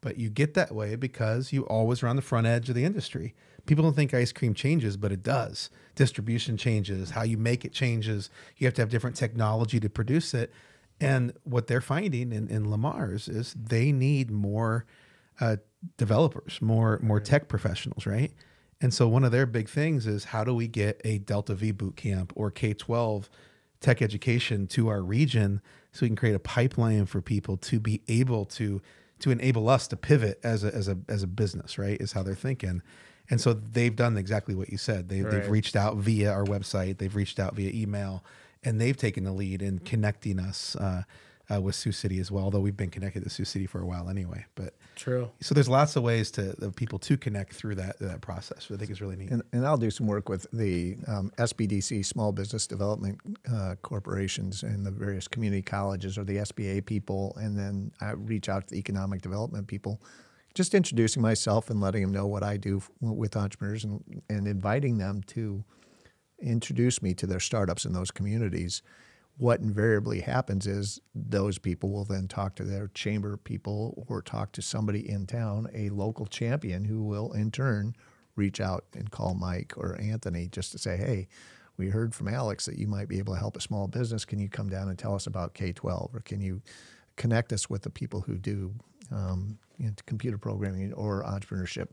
but you get that way because you always are on the front edge of the industry. People don't think ice cream changes, but it does. Distribution changes, how you make it changes. You have to have different technology to produce it. And what they're finding in, in Le Mars is they need more uh, developers, more more tech professionals, right? And so one of their big things is how do we get a Delta V boot camp or K twelve tech education to our region so we can create a pipeline for people to be able to to enable us to pivot as a as a as a business, right? Is how they're thinking. And so they've done exactly what you said. They, They've reached out via our website. They've reached out via email, and they've taken the lead in connecting us uh, uh, with Sioux City as well. Although we've been connected to Sioux City for a while anyway, but True. so there's lots of ways to of people to connect through that that process. Which I think is really neat. And, and I'll do some work with the um, SBDC, Small Business Development uh, Corporations, and the various community colleges or the SBA people, and then I reach out to the economic development people, just introducing myself and letting them know what I do f- with entrepreneurs and, and inviting them to introduce me to their startups in those communities. What invariably happens is those people will then talk to their chamber people or talk to somebody in town, a local champion, who will in turn reach out and call Mike or Anthony just to say, hey, we heard from Alex that you might be able to help a small business. Can you come down and tell us about K 12? Or can you connect us with the people who do um, you know, computer programming or entrepreneurship?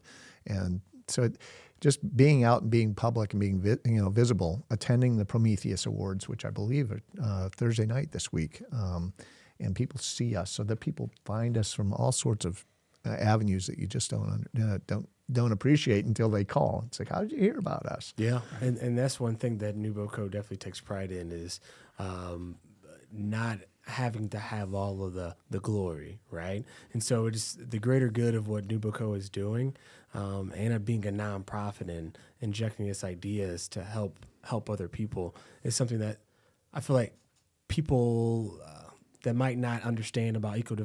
And so it, just being out and being public and being vi- you know visible, attending the Prometheus Awards, which I believe are uh, Thursday night this week, um, and people see us, so that people find us from all sorts of uh, avenues that you just don't under, uh, don't don't appreciate until they call. It's like, how did you hear about us? Yeah, and and that's one thing that NewBoCo definitely takes pride in is um, not having to have all of the the glory, right? And so it's the greater good of what NewBoCo is doing, um, and being a nonprofit and injecting its ideas to help help other people is something that I feel like people uh, that might not understand about eco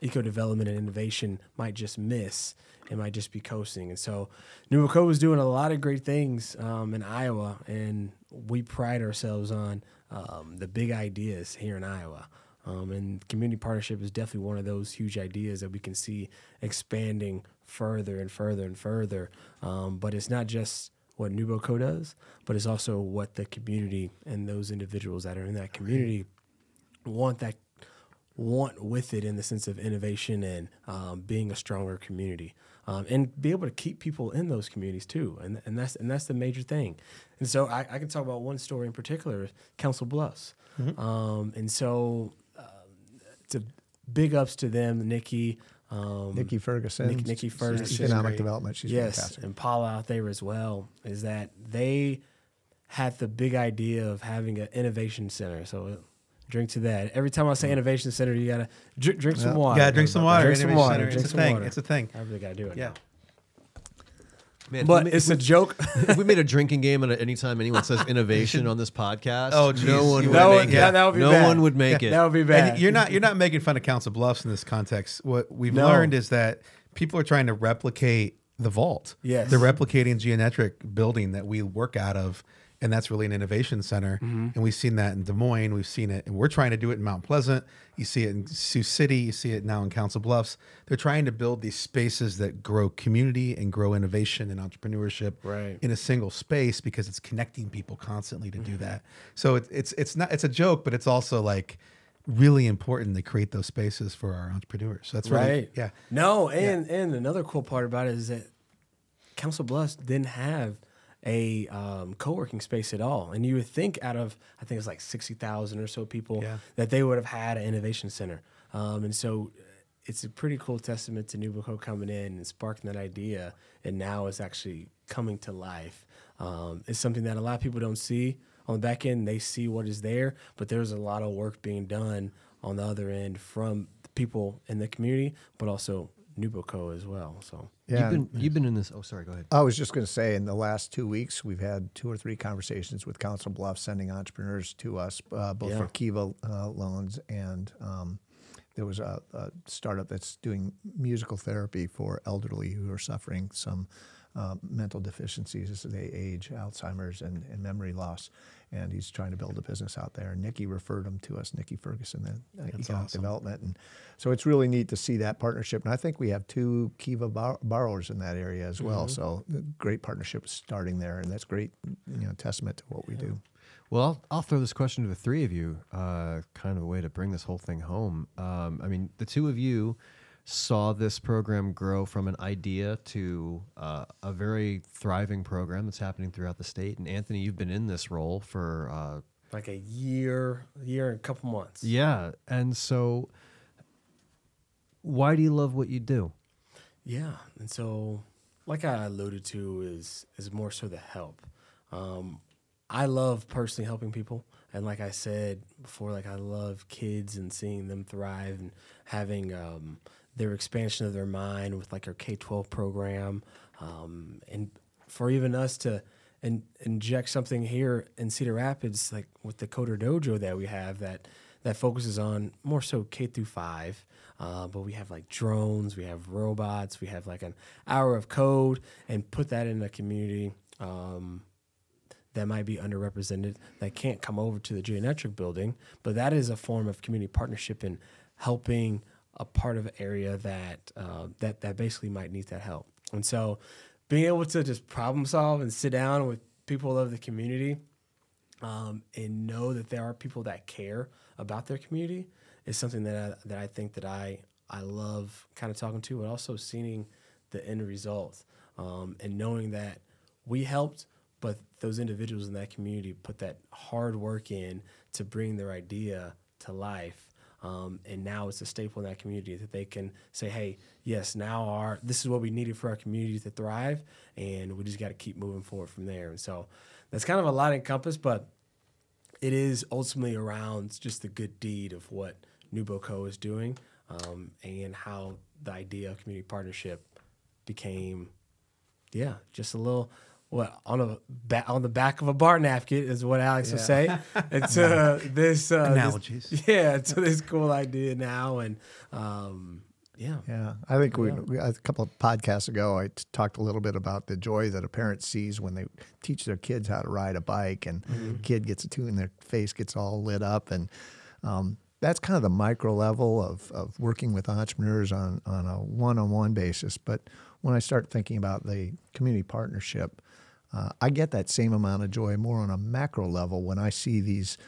eco development and innovation might just miss and might just be coasting. And so, NewBoCo is doing a lot of great things um, in Iowa, and we pride ourselves on um, the big ideas here in Iowa. Um, and community partnership is definitely one of those huge ideas that we can see expanding further and further and further. Um, but it's not just what NewBoCo does, but it's also what the community and those individuals that are in that community want that want with it in the sense of innovation and um, being a stronger community um, and be able to keep people in those communities too and, and that's and that's the major thing and so I, I can talk about one story in particular council bluffs um, and so uh, it's a big ups to them nikki um, Nikki Ferguson, Nick- Nikki she's Ferguson. economic Great. development. She's yes, fantastic. and Paula out there as well. Is that they had the big idea of having an innovation center. So drink to that. Every time I say innovation center, you gotta drink, drink some Yeah. water. yeah, drink some water. Drink some water. Center. Drink It's a thing. water. It's a thing. I really gotta do it. Yeah. now. Man, but we it's if a joke. we- if we made a drinking game, and anytime anyone says innovation on this podcast, Oh, no one you would that would would, make that, it. that would be No bad. one would make it. That would be bad. And you're not you're not making fun of Council Bluffs in this context. What we've No. learned is that people are trying to replicate the vault. Yes. They're replicating geometric building that we work out of. And that's really an innovation center. Mm-hmm. And we've seen that in Des Moines. We've seen it, and we're trying to do it in Mount Pleasant. You see it in Sioux City. You see it now in Council Bluffs. They're trying to build these spaces that grow community and grow innovation and entrepreneurship Right. in a single space because it's connecting people constantly to Mm-hmm. do that. So it, it's it's not it's a joke, but it's also like really important to create those spaces for our entrepreneurs. So that's really right. yeah. No, and and another cool part about it is that Council Bluffs didn't have a um, co-working space at all, and you would think out of I think it's like sixty thousand or so people Yeah. that they would have had an innovation center, um, and so it's a pretty cool testament to NewBoCo coming in and sparking that idea, and now it's actually coming to life. Um, it's something that a lot of people don't see on the back end. They see what is there, but there's a lot of work being done on the other end from the people in the community, but also NewBoCo as well. So Yeah. You've been you've been in this. Oh, sorry. Go ahead. I was just going to say, in the last two weeks, we've had two or three conversations with Council Bluffs sending entrepreneurs to us, uh, both Yeah. for Kiva uh, loans and um, there was a, a startup that's doing musical therapy for elderly who are suffering some uh, mental deficiencies as they age, Alzheimer's and, and memory loss. And he's trying to build a business out there. And Nikki referred him to us, Nikki Ferguson, the uh, economic awesome. development. And so it's really neat to see that partnership. And I think we have two Kiva bor- borrowers in that area as well. So great partnership starting there. And that's great, you know, testament to what we do. Well, I'll, I'll throw this question to the three of you, uh, kind of a way to bring this whole thing home. Um, I mean, the two of you saw this program grow from an idea to uh, a very thriving program that's happening throughout the state. And Anthony, you've been in this role for uh, like a year, year and a couple months. yeah, and so why do you love what you do? Yeah, and so like I alluded to is is more so the help. Um, I love personally helping people, and like I said before, like I love kids and seeing them thrive and having um, their expansion of their mind with like our K twelve program, um, and for even us to in, inject something here in Cedar Rapids, like with the Coder Dojo that we have that that focuses on more so K through five. Uh, but we have like drones, we have robots, we have like an hour of code, and put that in a community um, that might be underrepresented that can't come over to the geometric building. But that is a form of community partnership and helping a part of an area that uh, that that basically might need that help. And so, being able to just problem solve and sit down with people of the community um, and know that there are people that care about their community is something that I, that I think that I I love kind of talking to, but also seeing the end result um, and knowing that we helped, but those individuals in that community put that hard work in to bring their idea to life. Um, and now it's a staple in that community that they can say, "Hey, yes, now our this is what we needed for our community to thrive, and we just got to keep moving forward from there." And so that's kind of a lot encompassed, but it is ultimately around just the good deed of what NewBoCo is doing um, and how the idea of community partnership became, yeah, just a little. What on a ba- on the back of a bar napkin is what Alex would say. It's uh, this uh, this- yeah, to this cool idea now, and um, yeah, Yeah, I think we, we a couple of podcasts ago I t- talked a little bit about the joy that a parent sees when they teach their kids how to ride a bike, and kid gets a tune, and their face gets all lit up, and um, that's kind of the micro level of, of working with entrepreneurs on on a one on one basis. But when I start thinking about the community partnership, uh, I get that same amount of joy more on a macro level when I see these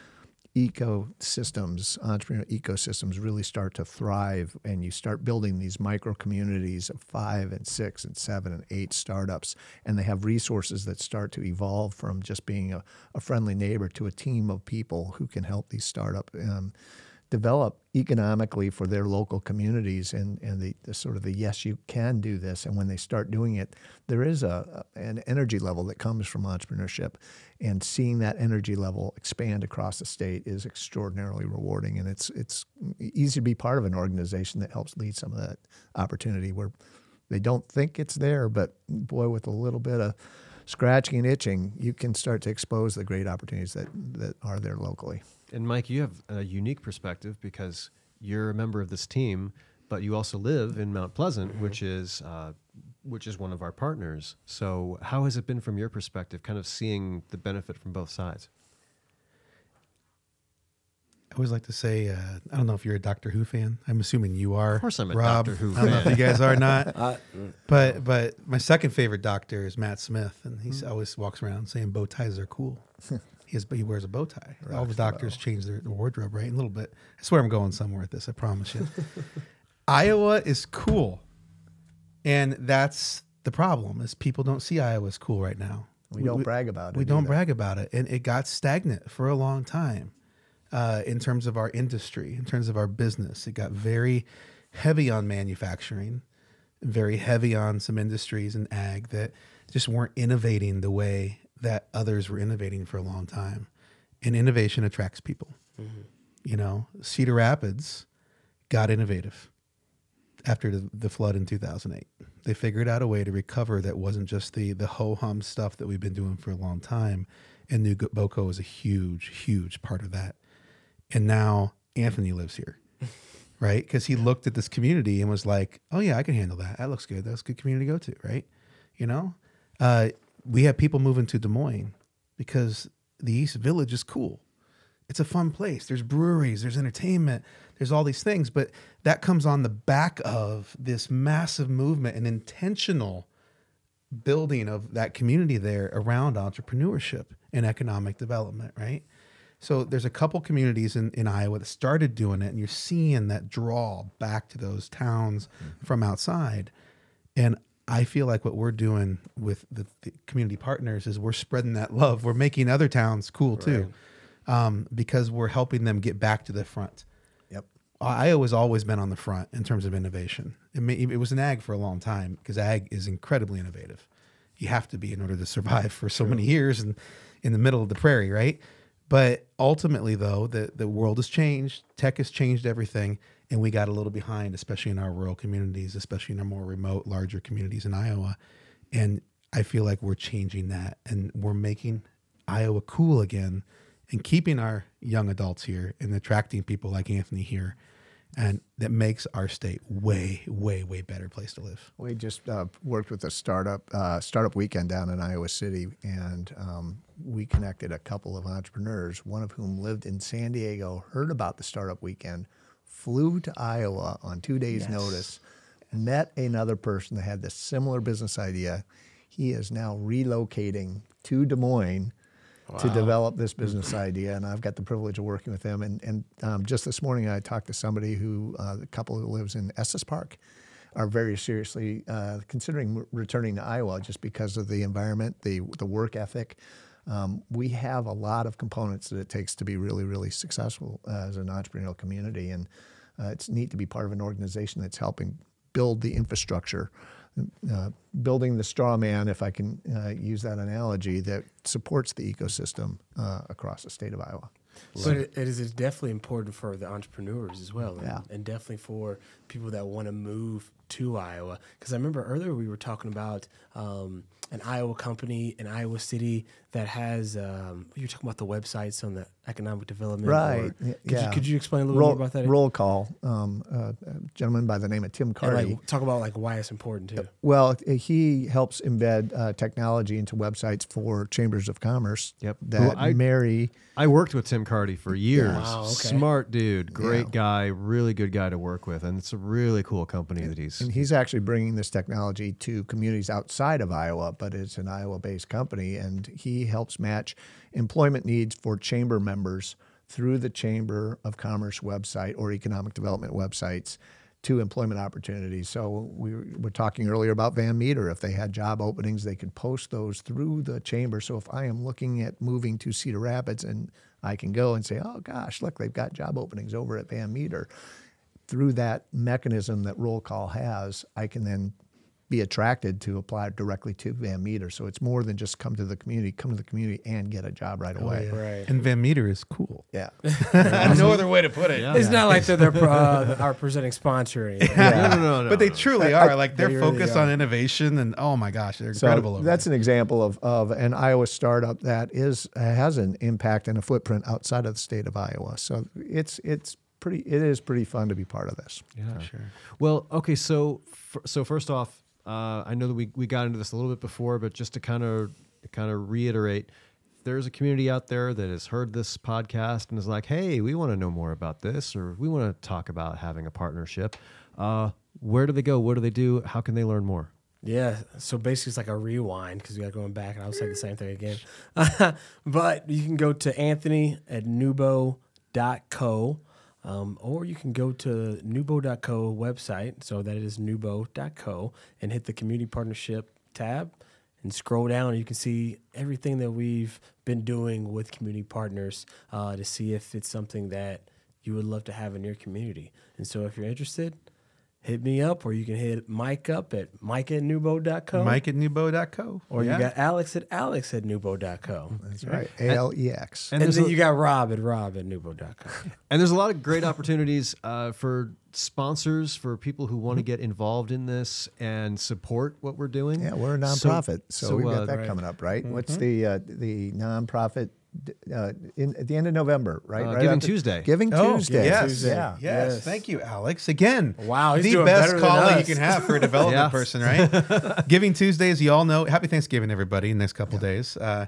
ecosystems, entrepreneurial ecosystems really start to thrive and you start building these micro communities of five and six and seven and eight startups and they have resources that start to evolve from just being a, a friendly neighbor to a team of people who can help these startup um, develop economically for their local communities and, and the, the sort of the yes you can do this. And when they start doing it there is a, an energy level that comes from entrepreneurship. And seeing that energy level expand across the state is extraordinarily rewarding. And it's it's easy to be part of an organization that helps lead some of that opportunity we're They don't think it's there, but boy, with a little bit of scratching and itching, you can start to expose the great opportunities that, that are there locally. And Mike, you have a unique perspective because you're a member of this team, but you also live in Mount Pleasant, Mm-hmm. which is uh, which is one of our partners. So, how has it been from your perspective, kind of seeing the benefit from both sides? I always like to say, uh, I don't know if you're a Doctor Who fan. I'm assuming you are. Of course I'm a Rob. Doctor Who Fan. I don't know if you guys are or not. Uh, but but my second favorite Doctor is Matt Smith, and he always walks around saying bow ties are cool. he has, he wears a bow tie. All the doctors change their, their wardrobe, right? A little bit. I swear I'm going somewhere with this. I promise you. Iowa is cool, and that's the problem. Is people don't see Iowa as cool right now. We don't brag about it We don't either. brag about it, and it got stagnant for a long time uh, in terms of our industry, in terms of our business. It got very heavy on manufacturing, very heavy on some industries and ag that just weren't innovating the way that others were innovating for a long time. And innovation attracts people. You know, Cedar Rapids got innovative after the, the flood in 2008. They figured out a way to recover that wasn't just the the ho hum stuff that we've been doing for a long time. And NewBoCo is a huge, huge part of that. And now Anthony lives here, right? Because he looked at this community and was like, "Oh yeah, I can handle that. That looks good. That's a good community to go to, right?" You know, uh, we have people moving to Des Moines because the East Village is cool it's a fun place. There's breweries, there's entertainment, there's all these things, but that comes on the back of this massive movement and intentional building of that community there around entrepreneurship and economic development, right? So there's a couple communities in, in Iowa that started doing it, and you're seeing that draw back to those towns mm-hmm. from outside. And I feel like what we're doing with the, the community partners is we're spreading that love. We're making other towns cool too, um, because we're helping them get back to the front. Yep. Iowa's always been on the front in terms of innovation. It, may, it was an ag for a long time because ag is incredibly innovative. You have to be in order to survive for so many years and in the middle of the prairie, right? But ultimately, though, the, the world has changed. Tech has changed everything. And we got a little behind, especially in our rural communities, especially in our more remote, larger communities in Iowa. And I feel like we're changing that and we're making Iowa cool again and keeping our young adults here and attracting people like Anthony here. And that makes our state way, way, way better place to live. We just uh, worked with a startup uh, startup weekend down in Iowa City, and um, we connected a couple of entrepreneurs. One of whom lived in San Diego, heard about the startup weekend, flew to Iowa on two days' notice, met another person that had this similar business idea. He is now relocating to Des Moines to develop this business idea, and I've got the privilege of working with them. And, and um, just this morning, I talked to somebody who, uh, the couple who lives in Estes Park, are very seriously uh, considering returning to Iowa just because of the environment, the the work ethic. Um, we have a lot of components that it takes to be really, really successful as an entrepreneurial community, and uh, it's neat to be part of an organization that's helping build the infrastructure uh, building the straw man, if I can uh, use that analogy, that supports the ecosystem uh, across the state of Iowa. But it, it is definitely important for the entrepreneurs as well, and, Yeah. and definitely for people that want to move to Iowa. Because I remember earlier we were talking about um, an Iowa company in Iowa City that has. Um, you were talking about the websites on the economic development. Right. or- Could, yeah. you, could you explain a little roll, more about that? Roll call. Um, uh, a gentleman by the name of Tim and Carty. like, talk about like why it's important too. Well, he helps embed uh, technology into websites for chambers of commerce Yep. that Well, I- marry. I worked with Tim Carty for years. Wow, okay. Smart dude, great Yeah. guy, really good guy to work with, and it's a really cool company that he's. And he's actually bringing this technology to communities outside of Iowa, but it's an Iowa based company. And he helps match employment needs for chamber members through the Chamber of Commerce website or economic development websites to employment opportunities. So we were talking earlier about Van Meter. If they had job openings, they could post those through the chamber. So if I am looking at moving to Cedar Rapids and I can go and say, oh gosh, look, they've got job openings over at Van Meter through that mechanism that roll call has, I can then be attracted to apply directly to Van Meter. So it's more than just come to the community, come to the community and get a job right away. Right. And Van Meter is cool. Yeah. no other way to put it. Yeah. It's not like they're, they're pro- uh, our presenting sponsor. Or anything. No, no, no, no. but they no. truly I- are. Like they're They focused are. on innovation, and oh my gosh, they're So incredible. over that's there. an example of, of an Iowa startup that is has an impact and a footprint outside of the state of Iowa. So it's it's pretty it is pretty fun to be part of this. Yeah. sure. Well, okay, so f- so first off, uh, I know that we, we got into this a little bit before, but just to kind of kind of reiterate, there's a community out there that has heard this podcast and is like, "Hey, we want to know more about this, or we want to talk about having a partnership." Uh, where do they go? What do they do? How can they learn more? Yeah, so basically it's like a rewind because we got going back, and I'll say the same thing again. but you can go to Anthony at nubo.co, um, or you can go to nubo.co website, so that is nubo.co, and hit the community partnership tab and scroll down. You can see everything that we've been doing with community partners uh, to see if it's something that you would love to have in your community. And so if you're interested, hit me up, or you can hit Mike up at mike at nubo.co. Mike at nubo.co. Or Yeah. you got Alex at alex at nubo.co. That's right. A L E X. And, there's then a- you got Rob at rob at nubo.co. And there's a lot of great opportunities uh, for sponsors, for people who want to get involved in this and support what we're doing. Yeah, we're a nonprofit, so, so, we've got uh, that right. coming up, right? What's the uh, the nonprofit uh, in at the end of November, right? Uh, right Giving after- Tuesday. Giving Oh, Tuesday. yes, Tuesday. Yeah. Yes. Yes. Thank you, Alex. Again, Wow, the best better calling you can have for a development Yeah. person, right? Giving Tuesday, as you all know, happy Thanksgiving, everybody, in the next couple days. Uh,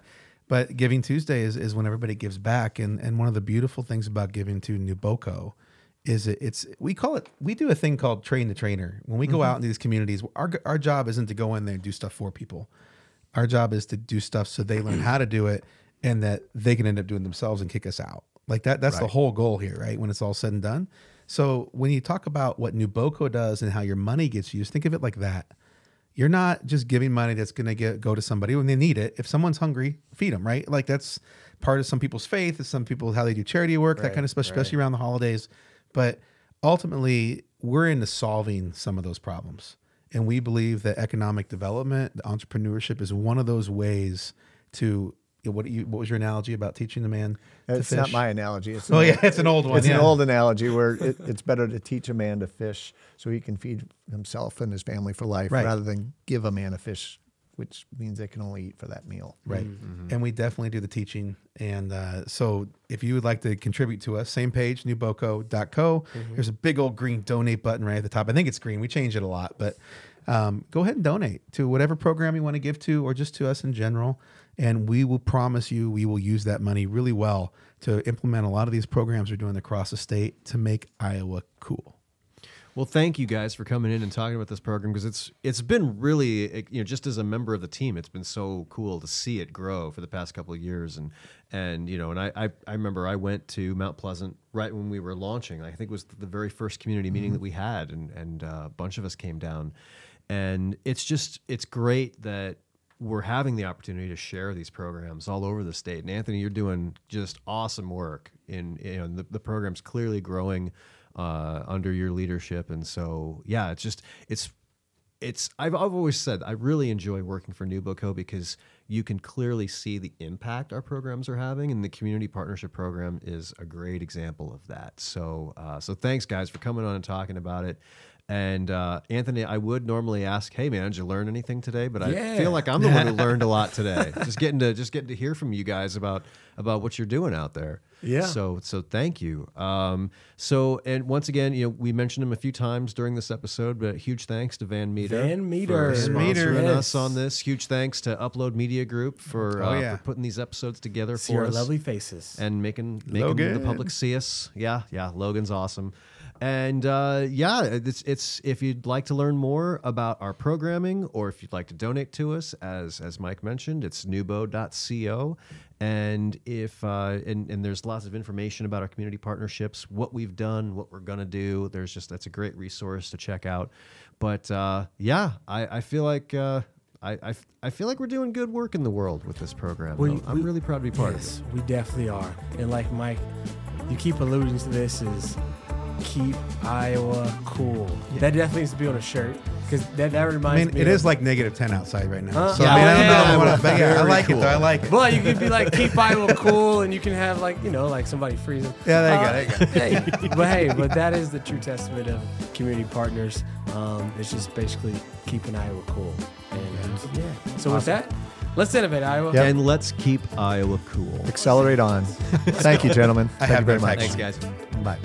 but Giving Tuesday is, is when everybody gives back, and and one of the beautiful things about giving to NewBoCo is it, it's we call it we do a thing called train the trainer. When we go out into these communities, our our job isn't to go in there and do stuff for people. Our job is to do stuff so they learn how to do it and that they can end up doing themselves and kick us out. Like that that's the whole goal here, right? When it's all said and done. So when you talk about what NewBoCo does and how your money gets used, think of it like that. You're not just giving money that's going to get go to somebody when they need it. If someone's hungry, feed them, right? Like that's part of some people's faith. It's some people how they do charity work, that kind of stuff, especially around the holidays. But ultimately, we're into solving some of those problems. And we believe that economic development, entrepreneurship is one of those ways to what you what was your analogy about teaching the man to It's not my analogy. It's an Oh old- yeah, it's an old one. It's yeah. an old analogy where it, it's better to teach a man to fish so he can feed himself and his family for life Right. rather than give a man a fish, which means they can only eat for that meal. Right. Mm-hmm. And we definitely do the teaching. And uh, so if you would like to contribute to us, same page, newboco.co. Mm-hmm. There's a big old green donate button right at the top. I think it's green. We change it a lot, but um, go ahead and donate to whatever program you want to give to or just to us in general. And we will promise you we will use that money really well to implement a lot of these programs we're doing across the state to make Iowa cool. Well, thank you guys for coming in and talking about this program because it's it's been really you know just as a member of the team, it's been so cool to see it grow for the past couple of years and and you know and I I, I remember I went to Mount Pleasant right when we were launching. I think it was the very first community meeting that we had and and uh, a bunch of us came down, and it's just it's great that we're having the opportunity to share these programs all over the state. And Anthony, you're doing just awesome work in the, the program's clearly growing uh, under your leadership, and so yeah, it's just it's it's I've, I've always said I really enjoy working for NewBoCo because you can clearly see the impact our programs are having, and the community partnership program is a great example of that. So uh, so thanks guys for coming on and talking about it. And uh, Anthony, I would normally ask, "Hey man, did you learn anything today?" But I Yeah. feel like I'm the one who learned a lot today. just getting to just getting to hear from you guys about about what you're doing out there. Yeah. So so thank you. Um, so and once again, you know, we mentioned him a few times during this episode, but huge thanks to Van Meter. Van Meter. for Van Meter. sponsoring Yes. us on this. Huge thanks to Upload Media Group for Oh, uh, yeah. for putting these episodes together See for our us lovely faces. and making making the public see us. Yeah, yeah, Logan's awesome. And uh, yeah, it's it's if you'd like to learn more about our programming or if you'd like to donate to us, as as Mike mentioned, it's nubo.co. And if uh, and, and there's lots of information about our community partnerships, what we've done, what we're gonna do. There's just that's a great resource to check out. But uh, yeah, I, I feel like uh, I, I I feel like we're doing good work in the world with this program. We- I'm, we- really proud to be part of it. we definitely are. And like Mike, you keep alluding to this is keep Iowa cool. That definitely needs to be on a shirt. because that, that I reminds mean, me. it of, is like negative 10 outside right now. Huh? So, Yeah, I mean, I don't yeah. know. What, but yeah, I Very like it, though. I like it. Well, you could be like keep Iowa cool, and you can have like you know like somebody freezing. Yeah, there you Uh, go. There you go. hey, but hey, but that is the true testament of community partners. Um, it's just basically keeping Iowa cool. And yeah. So with that, let's innovate Iowa. Yep. And let's keep Iowa cool. Accelerate on. Thank you, gentlemen. I Thank you have very much. Thanks, guys. Bye.